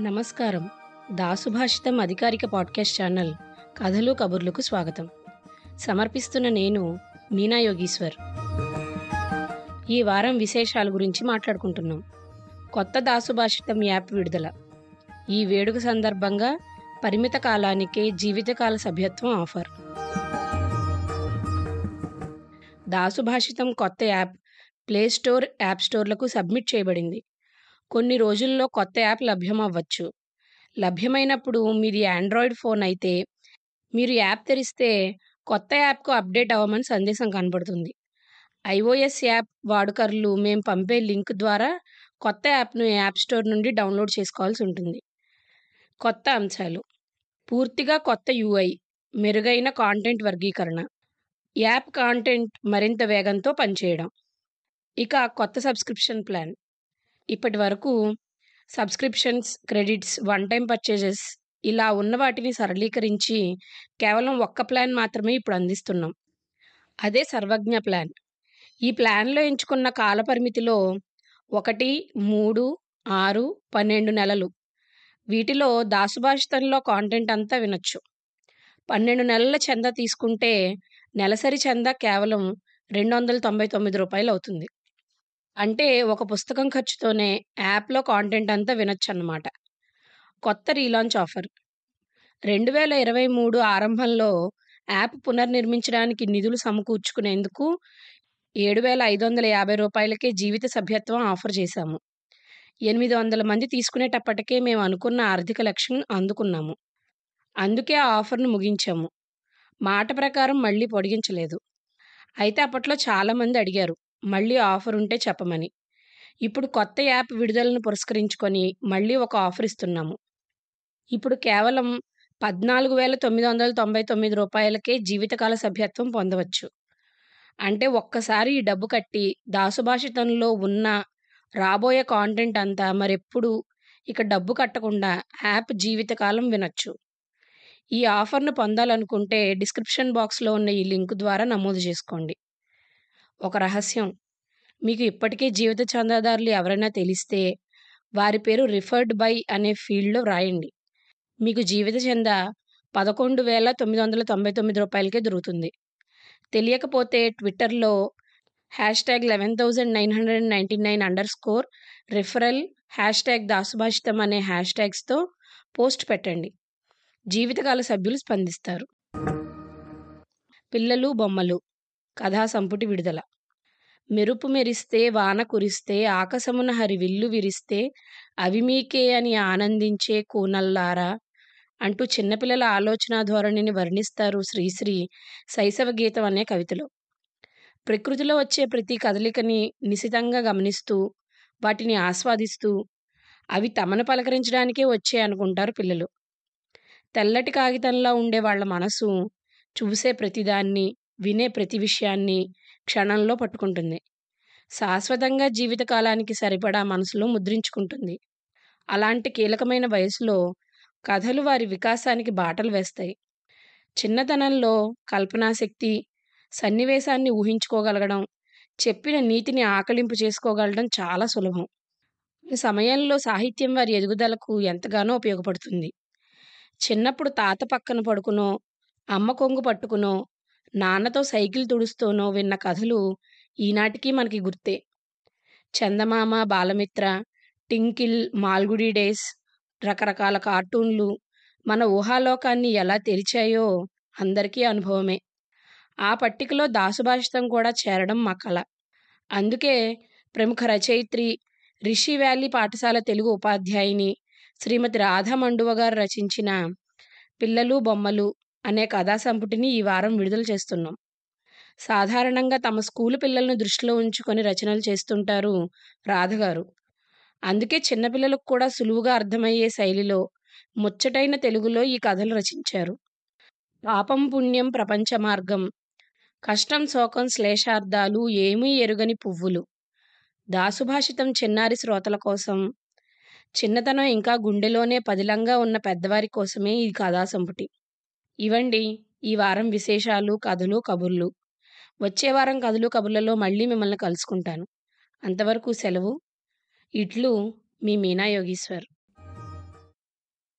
నమస్కారం. దాసుభాషితం అధికారిక podcast channel కథలు కబుర్లకు స్వాగతం. సమర్పిస్తున్న నేను మీనా యోగీశ్వర్. ఈ వారం విశేషాల గురించి మాట్లాడుకుంటున్నాం. కొత్త దాసుభాషితం యాప్ విడుదల. ఈ వేడుక సందర్భంగా పరిమిత కాలానికే జీవితకాల సభ్యత్వం ఆఫర్. దాసుభాషితం కొత్త యాప్ ప్లే స్టోర్ యాప్ స్టోర్లకు సబ్మిట్ చేయబడింది. కొన్ని రోజుల్లో కొత్త యాప్ లభ్యమవ్వచ్చు. లభ్యమైనప్పుడు మీది ఆండ్రాయిడ్ ఫోన్ అయితే మీరు యాప్ తెరిస్తే కొత్త యాప్కు అప్డేట్ అవ్వమని సందేశం కనబడుతుంది. ఐఓఎస్ యాప్ వాడుకర్లు మేము పంపే లింక్ ద్వారా కొత్త యాప్ను యాప్ స్టోర్ నుండి డౌన్లోడ్ చేసుకోవాల్సి ఉంటుంది. కొత్త అంశాలు. పూర్తిగా కొత్త యూఐ మెరుగైన కాంటెంట్ వర్గీకరణ. యాప్ కాంటెంట్ మరింత వేగంతో పనిచేయడం. ఇక కొత్త సబ్స్క్రిప్షన్ ప్లాన్. ఇప్పటి వరకు subscriptions credits one time purchases ఇలా ఉన్న వాటిని సరళీకరించి కేవలం ఒక్క ప్లాన్ మాత్రమే ఇప్పుడు అందిస్తున్నాం. అదే సర్వజ్ఞ ప్లాన్. ఈ ప్లాన్లో ఎంచుకున్న కాల పరిమితిలో ఒకటి మూడు ఆరు పన్నెండు నెలలు. వీటిలో దాసుభాషితంలో కాంటెంట్ అంతా వినొచ్చు. పన్నెండు నెలల చందా తీసుకుంటే నెలసరి చందా కేవలం రెండు వందల తొంభై తొమ్మిది రూపాయలు అవుతుంది అంటే ఒక పుస్తకం ఖర్చుతోనే యాప్లో కాంటెంట్ అంతా వినొచ్చు అన్నమాట కొత్త రీలాంచ్ ఆఫర్. రెండు వేల ఇరవై మూడు ఆరంభంలో యాప్ పునర్నిర్మించడానికి నిధులు సమకూర్చుకునేందుకు ఏడు వేల ఐదు వందల యాభై రూపాయలకే జీవిత సభ్యత్వం ఆఫర్ చేశాము. ఎనిమిది వందల మంది తీసుకునేటప్పటికే మేము అనుకున్న ఆర్థిక లక్ష్యం అందుకున్నాము. అందుకే ఆ ఆఫర్ను ముగించాము. మాట ప్రకారం మళ్ళీ పొడిగించలేదు. అయితే అప్పట్లో చాలామంది అడిగారు మళ్ళీ ఆఫర్ ఉంటే చెప్పమని. ఇప్పుడు కొత్త యాప్ విడుదలను పురస్కరించుకొని మళ్ళీ ఒక ఆఫర్ ఇస్తున్నాము. ఇప్పుడు కేవలం పద్నాలుగు వేల తొమ్మిది వందల తొంభై తొమ్మిది రూపాయలకే జీవితకాల సభ్యత్వం పొందవచ్చు. అంటే ఒక్కసారి ఈ డబ్బు కట్టి దాసుభాషితంలో ఉన్న రాబోయే కాంటెంట్ అంతా మరెప్పుడు ఇక డబ్బు కట్టకుండా యాప్ జీవితకాలం వినొచ్చు. ఈ ఆఫర్ను పొందాలనుకుంటే డిస్క్రిప్షన్ బాక్స్లో ఉన్న ఈ లింక్ ద్వారా నమోదు చేసుకోండి. ఒక రహస్యం. మీకు ఇప్పటికే జీవిత చందాదారులు ఎవరైనా తెలిస్తే వారి పేరు రిఫర్డ్ బై అనే ఫీల్డ్లో వ్రాయండి. మీకు జీవిత చందా పదకొండు వేల తొమ్మిది వందల తొంభై తొమ్మిది రూపాయలకే దొరుకుతుంది. తెలియకపోతే ట్విట్టర్లో hashtag eleven thousand nine hundred ninety nine underscore referral hashtag Dasubhashitam అనే హ్యాష్ ట్యాగ్స్తో పోస్ట్ పెట్టండి. జీవితకాల సభ్యులు స్పందిస్తారు. పిల్లలు బొమ్మలు. కథా సంపుటి విడుదల. మెరుపు మెరిస్తే వాన కురిస్తే ఆకాశమున హరివిల్లు విరిస్తే అవి మీకే అని ఆనందించే కూనల్లారా? అంటూ చిన్నపిల్లల ఆలోచన ధోరణిని వర్ణిస్తారు శ్రీశ్రీ శైశవ గీతం అనే కవితలో. ప్రకృతిలో వచ్చే ప్రతి కదలికని నిశితంగా గమనిస్తూ వాటిని ఆస్వాదిస్తూ అవి తమను పలకరించడానికే వచ్చే అనుకుంటారు పిల్లలు. తెల్లటి కాగితంలో ఉండే వాళ్ళ మనసు చూసే ప్రతిదాన్ని వినే ప్రతి విషయాన్ని క్షణంలో పట్టుకుంటుంది. శాశ్వతంగా జీవితకాలానికి సరిపడా మనసులో ముద్రించుకుంటుంది. అలాంటి కీలకమైన వయసులో కథలు వారి వికాసానికి బాటలు వేస్తాయి. చిన్నతనంలో కల్పనాశక్తి సన్నివేశాన్ని ఊహించుకోగలగడం చెప్పిన నీతిని ఆకలింపు చేసుకోగలగడం చాలా సులభం. ఈ సమయంలో సాహిత్యం వారి ఎదుగుదలకు ఎంతగానో ఉపయోగపడుతుంది. చిన్నప్పుడు తాత పక్కన పడుకునో అమ్మ కొంగు పట్టుకునో నాన్నతో సైకిల్ తుడుస్తూనో విన్న కథలు ఈనాటికి మనకి గుర్తే. చందమామ బాలమిత్ర టింకిల్ మాల్గుడి డేస్ రకరకాల కార్టూన్లు మన ఊహాలోకాన్ని ఎలా తెరిచాయో అందరికీ అనుభవమే. ఆ పట్టికలో దాసుభాషితం కూడా చేరడం మా కళ అందుకే ప్రముఖ రచయిత్రి రిషి వ్యాలీ పాఠశాల తెలుగు ఉపాధ్యాయుని శ్రీమతి రాధా మండువ గారు రచించిన పిల్లలు బొమ్మలు అనే కథా సంపుటిని ఈ వారం విడుదల చేస్తున్నాం. సాధారణంగా తమ స్కూలు పిల్లలను దృష్టిలో ఉంచుకొని రచనలు చేస్తుంటారు రాధగారు. అందుకే చిన్నపిల్లలకు కూడా సులువుగా అర్థమయ్యే శైలిలో ముచ్చటైన తెలుగులో ఈ కథలు రచించారు. పాపం పుణ్యం ప్రపంచ మార్గం కష్టం శోకం శ్లేషార్థాలు ఏమీ ఎరుగని పువ్వులు. దాసుభాషితం చిన్నారి శ్రోతల కోసం చిన్నతనం ఇంకా గుండెలోనే పదిలంగా ఉన్న పెద్దవారి కోసమే ఈ కథా సంపుటి ఇవండి ఈ వారం విశేషాలు కథలు కబుర్లు వచ్చే వారం కథలు కబుర్లలో మళ్ళీ మిమ్మల్ని కలుసుకుంటాను అంతవరకు సెలవు ఇట్లు మీ మీనా యోగీశ్వర్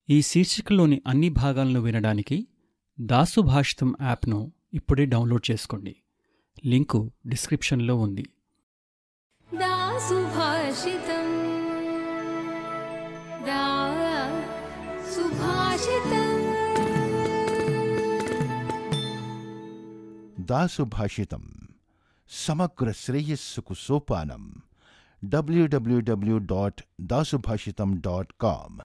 ఈ శీర్షికలోని అన్ని భాగాలను వినడానికి దాసు భాషితం యాప్ను ఇప్పుడే డౌన్లోడ్ చేసుకోండి లింకు డిస్క్రిప్షన్లో ఉంది दा सुभाषितम् दासुभाषितम। समग्र श्रेयस कुसोपानम W W W dot Dasubhashitam dot com